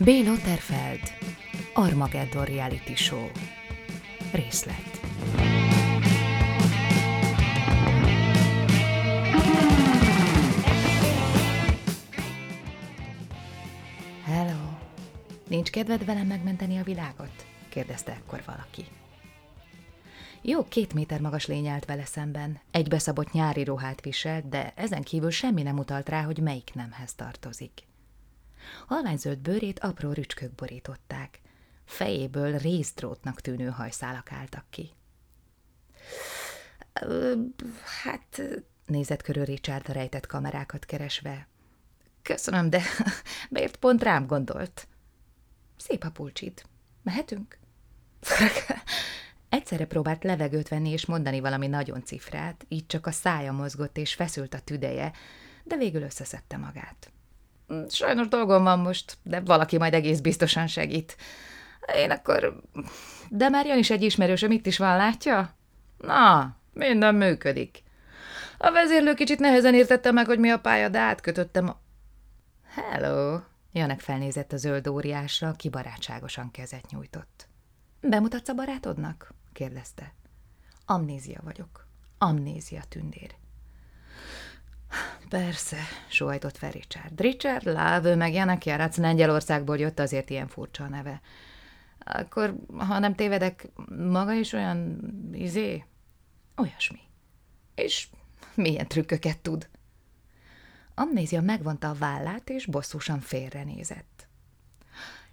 B. Lotterfeld Armageddon Reality Show Részlet Hello! Nincs kedved velem megmenteni a világot? kérdezte ekkor valaki. Jó két méter magas lény állt vele szemben, egybeszabott nyári ruhát viselt, de ezen kívül semmi nem utalt rá, hogy melyik nemhez tartozik. Halványzöld bőrét apró rücskök borították. Fejéből részdrótnak tűnő hajszálak álltak ki. Hát, nézett körül Richard a rejtett kamerákat keresve. Köszönöm, de miért pont rám gondolt? Szép a pulcsit. Mehetünk? Egyszerre próbált levegőt venni és mondani valami nagyon cifrát, így csak a szája mozgott és feszült a tüdeje, de végül összeszedte magát. Sajnos dolgom van most, de valaki majd egész biztosan segít. Én akkor... De már jön is egy ismerősöm, itt is van, látja? Na, minden működik. A vezérlő kicsit nehezen értette meg, hogy mi a pálya, de átkötöttem a... Hello! Janek felnézett a zöld óriásra, ki barátságosan kezet nyújtott. Bemutatsz a barátodnak? kérdezte. Amnézia vagyok. Amnézia tündér. Persze, sóhajtott fel Richard. Richard Love, meg Janek Jarac Lengyelországból jött, azért ilyen furcsa a neve. Akkor, ha nem tévedek, maga is olyan, izé, olyasmi. És milyen trükköket tud? Amnézia megvonta a vállát, és bosszúsan félrenézett.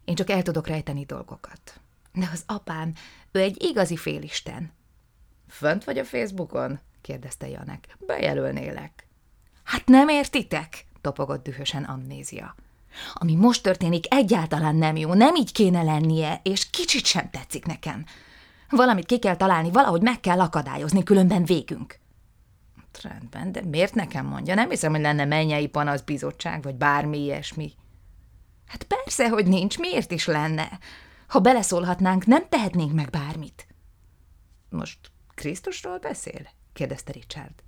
Én csak el tudok rejteni dolgokat. De az apám, ő egy igazi félisten. Fönt vagy a Facebookon? kérdezte Janek. Bejelölnélek. Hát nem értitek? topogott dühösen amnézia. Ami most történik, egyáltalán nem jó, nem így kéne lennie, és kicsit sem tetszik nekem. Valamit ki kell találni, valahogy meg kell akadályozni, különben végünk. Rendben, de miért nekem mondja? Nem hiszem, hogy lenne mennyei panaszbizottság, vagy bármi ilyesmi. Hát persze, hogy nincs, miért is lenne? Ha beleszólhatnánk, nem tehetnénk meg bármit. Most Krisztusról beszél? kérdezte Richard.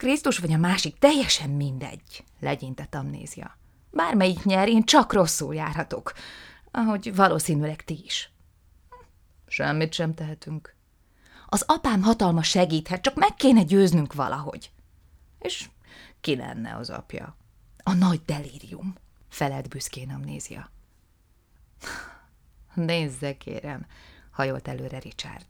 Krisztus vagy a másik, teljesen mindegy, legyintett amnézia. Bármelyik nyer, én csak rosszul járhatok, ahogy valószínűleg ti is. Semmit sem tehetünk. Az apám hatalma segíthet, csak meg kéne győznünk valahogy. És ki lenne az apja? A nagy delírium, felelt büszkén amnézia. Nézze, kérem, hajolt előre Richard.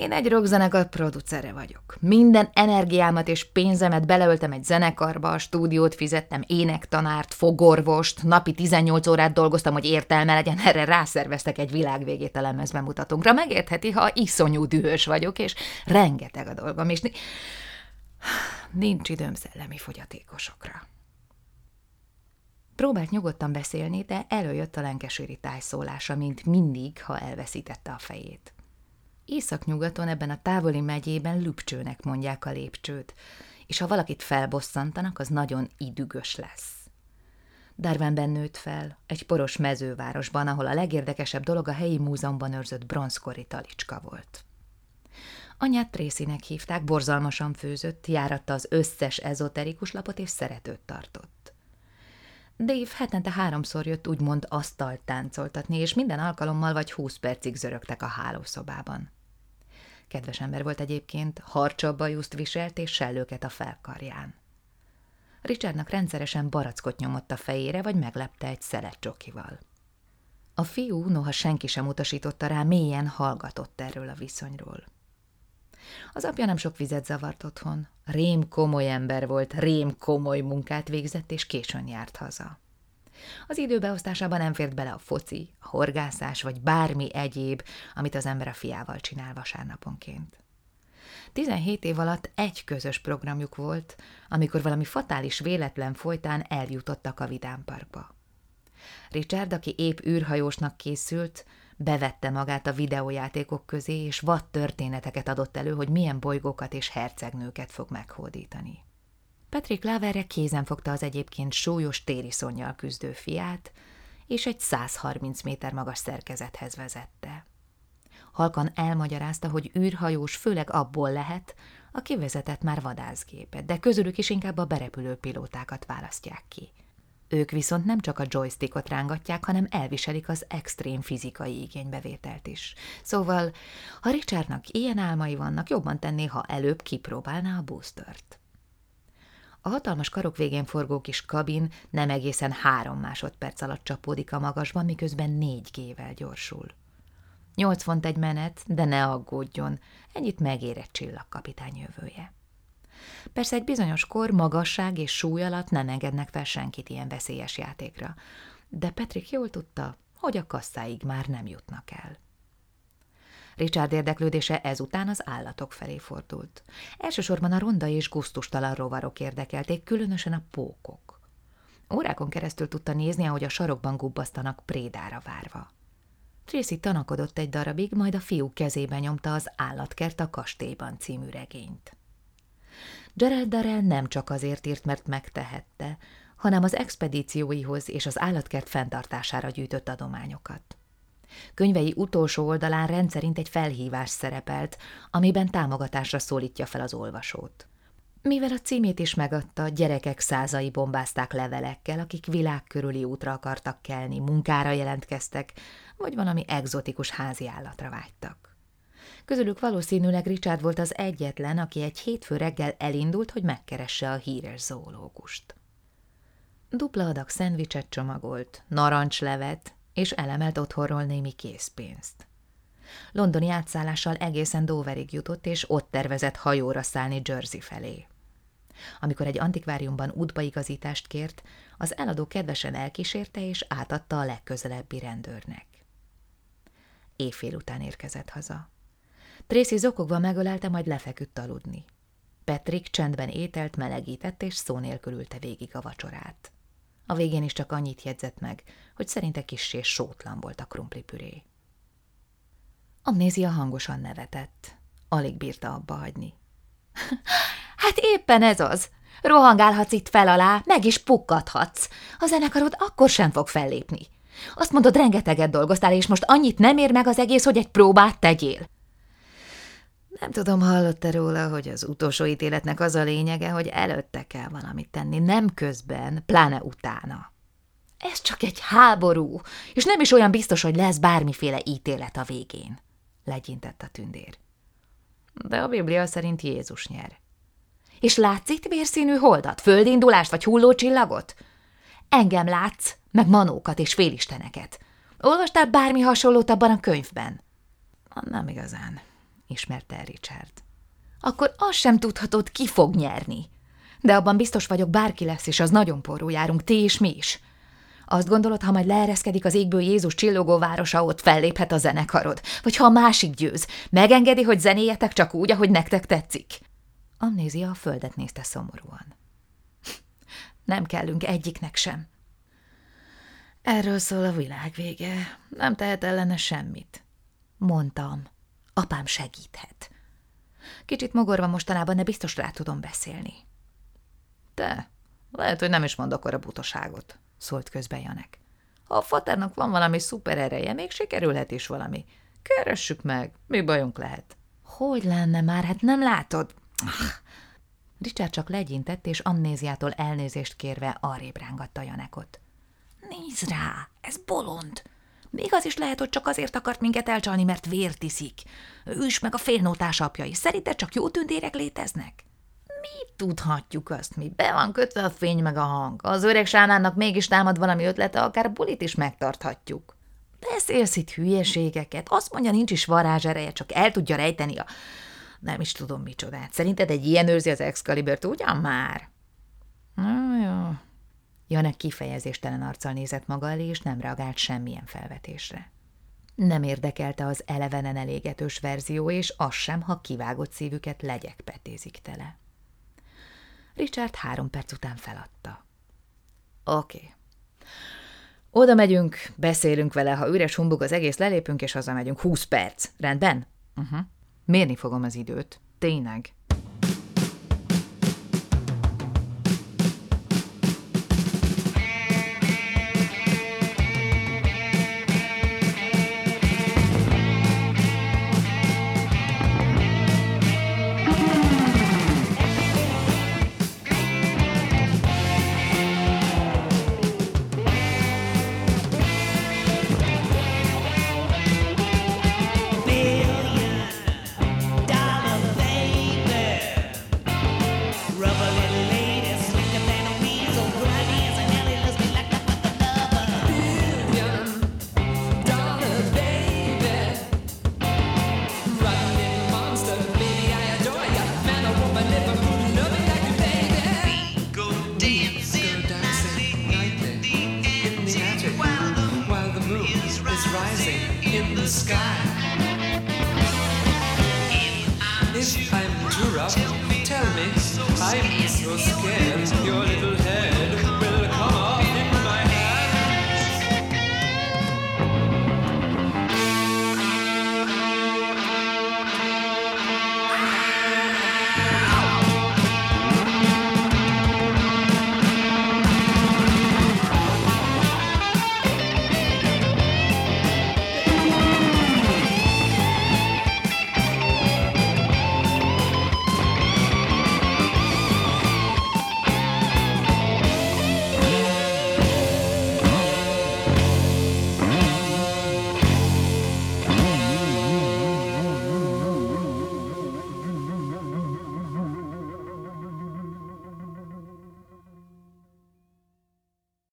Én egy rockzenekar producere vagyok. Minden energiámat és pénzemet beleöltem egy zenekarba, a stúdiót fizettem, énektanárt, fogorvost, napi 18 órát dolgoztam, hogy értelme legyen, erre rászerveztek egy világvégét a lemezbemutatónkra. Megértheti, ha iszonyú dühös vagyok, és rengeteg a dolgom, és nincs időm szellemi fogyatékosokra. Próbált nyugodtan beszélni, de előjött a lenkesőri tájszólása, mint mindig, ha elveszítette a fejét. Északnyugaton ebben a távoli megyében lüpcsőnek mondják a lépcsőt, és ha valakit felbosszantanak, az nagyon idügös lesz. Darwinben nőtt fel, egy poros mezővárosban, ahol a legérdekesebb dolog a helyi múzeumban őrzött bronzkori talicska volt. Anyát Trészinek hívták, borzalmasan főzött, járatta az összes ezoterikus lapot és szeretőt tartott. Dave hetente háromszor jött úgymond asztalt táncoltatni, és minden alkalommal vagy húsz percig zörögtek a hálószobában. Kedves ember volt egyébként, harcsabb juszt viselt és sellőket a felkarján. Richardnak rendszeresen barackot nyomott a fejére, vagy meglepte egy szelet csokival. A fiú, noha senki sem utasította rá, mélyen hallgatott erről a viszonyról. Az apja nem sok vizet zavart otthon. Rém komoly ember volt, rém komoly munkát végzett, és későn járt haza. Az időbeosztásában nem fért bele a foci, a horgászás, vagy bármi egyéb, amit az ember a fiával csinál vasárnaponként. 17 év alatt egy közös programjuk volt, amikor valami fatális véletlen folytán eljutottak a vidámparkba. Richard, aki épp űrhajósnak készült, bevette magát a videójátékok közé, és vad történeteket adott elő, hogy milyen bolygókat és hercegnőket fog meghódítani. Patrick Laverre kézen fogta az egyébként súlyos tériszonnyal küzdő fiát, és egy 130 méter magas szerkezethez vezette. Halkan elmagyarázta, hogy űrhajós főleg abból lehet, aki vezetett már vadászgépet, de közülük is inkább a berepülő pilótákat választják ki. Ők viszont nem csak a joystickot rángatják, hanem elviselik az extrém fizikai igénybevételt is. Szóval, ha Richardnak ilyen álmai vannak, jobban tenné, ha előbb kipróbálná a boostert. A hatalmas karok végén forgó kis kabin nem egészen három másodperc alatt csapódik a magasban, miközben négy gével gyorsul. Nyolc font egy menet, de ne aggódjon, ennyit megér egy csillagkapitány jövője. Persze egy bizonyos kor, magasság és súly alatt nem engednek fel senkit ilyen veszélyes játékra, de Patrick jól tudta, hogy a kasszáig már nem jutnak el. Richard érdeklődése ezután az állatok felé fordult. Elsősorban a ronda és guztustalan rovarok érdekelték, különösen a pókok. Órákon keresztül tudta nézni, ahogy a sarokban gubbasztanak prédára várva. Tracy tanakodott egy darabig, majd a fiú kezébe nyomta az Állatkert a kastélyban című regényt. Gerald Darrell nem csak azért írt, mert megtehette, hanem az expedícióihoz és az állatkert fenntartására gyűjtött adományokat. Könyvei utolsó oldalán rendszerint egy felhívás szerepelt, amiben támogatásra szólítja fel az olvasót. Mivel a címét is megadta, gyerekek százai bombázták levelekkel, akik világ útra akartak kelni, munkára jelentkeztek, vagy valami egzotikus házi állatra vágytak. Közülük valószínűleg Richard volt az egyetlen, aki egy hétfő reggel elindult, hogy megkeresse a híres zoológust. Dupla adag szendvicset csomagolt, narancslevet, és elemelt otthonról némi készpénzt. Londoni átszállással egészen Doverig jutott, és ott tervezett hajóra szállni Jersey felé. Amikor egy antikváriumban útbaigazítást kért, az eladó kedvesen elkísérte és átadta a legközelebbi rendőrnek. Éjfél után érkezett haza. Tracy zokogva megölelte, majd lefeküdt aludni. Patrick csendben ételt melegített, és szó nélkül ülte végig a vacsorát. A végén is csak annyit jegyzett meg, hogy szerinte kissé sótlan volt a krumplipüré. Amnézia hangosan nevetett. Alig bírta abba hagyni. Hát éppen ez az. Rohangálhatsz itt fel alá, meg is pukkadhatsz. A zenekarod akkor sem fog fellépni. Azt mondod, rengeteget dolgoztál, és most annyit nem ér meg az egész, hogy egy próbát tegyél. Nem tudom, hallott-e róla, hogy az utolsó ítéletnek az a lényege, hogy előtte kell valamit tenni, nem közben, pláne utána. Ez csak egy háború, és nem is olyan biztos, hogy lesz bármiféle ítélet a végén, legyintett a tündér. De a Biblia szerint Jézus nyer. És látsz itt vérszínű holdat, földindulást vagy hullócsillagot? Engem látsz, meg manókat és félisteneket. Olvastál bármi hasonlót abban a könyvben? Nem igazán, ismerte el Richard. Akkor azt sem tudhatod, ki fog nyerni. De abban biztos vagyok, bárki lesz, és az nagyon porró járunk, ti és mi is. Azt gondolod, ha majd leereszkedik az égből Jézus csillogó városa, ott felléphet a zenekarod? Vagy ha a másik győz, megengedi, hogy zenéjetek csak úgy, ahogy nektek tetszik? Amnézia a földet nézte szomorúan. Nem kellünk egyiknek sem. Erről szól a világ vége. Nem tehet ellene semmit. Mondtam. Apám segíthet. Kicsit mogorva mostanában, de biztos rá tudom beszélni. Te, lehet, hogy nem is mondok a butaságot, szólt közbe Janek. Ha a faternak van valami szuper ereje, még sikerülhet is valami. Keressük meg, mi bajunk lehet. Hogy lenne már, hát nem látod? Richard csak legyintett, és amnéziától elnézést kérve arrébb rángatta Janekot. Nézd rá, ez bolond! Még az is lehet, hogy csak azért akart minket elcsalni, mert vért iszik. Ő is meg a félnótás apja is. Szerinted csak jó tündérek léteznek? Mi tudhatjuk azt, mi? Be van kötve a fény meg a hang. Az öreg sánánnak mégis támad valami ötlete, akár bulit is megtarthatjuk. Beszélsz itt hülyeségeket. Azt mondja, nincs is varázsereje, csak el tudja rejteni a... Nem is tudom micsodát. Szerinted egy ilyen őrzi az Excalibert, ugyan már? Na jó, Janek kifejezéstelen arccal nézett maga elé, és nem reagált semmilyen felvetésre. Nem érdekelte az elevenen elégetős verzió, és az sem, ha kivágott szívüket legyek petézik tele. Richard három perc után feladta. Oké. Okay. Oda megyünk, beszélünk vele, ha üres humbug az egész, lelépünk, és hazamegyünk. Húsz perc. Rendben? Uh-huh. Mérni fogom az időt. Tényleg. skin.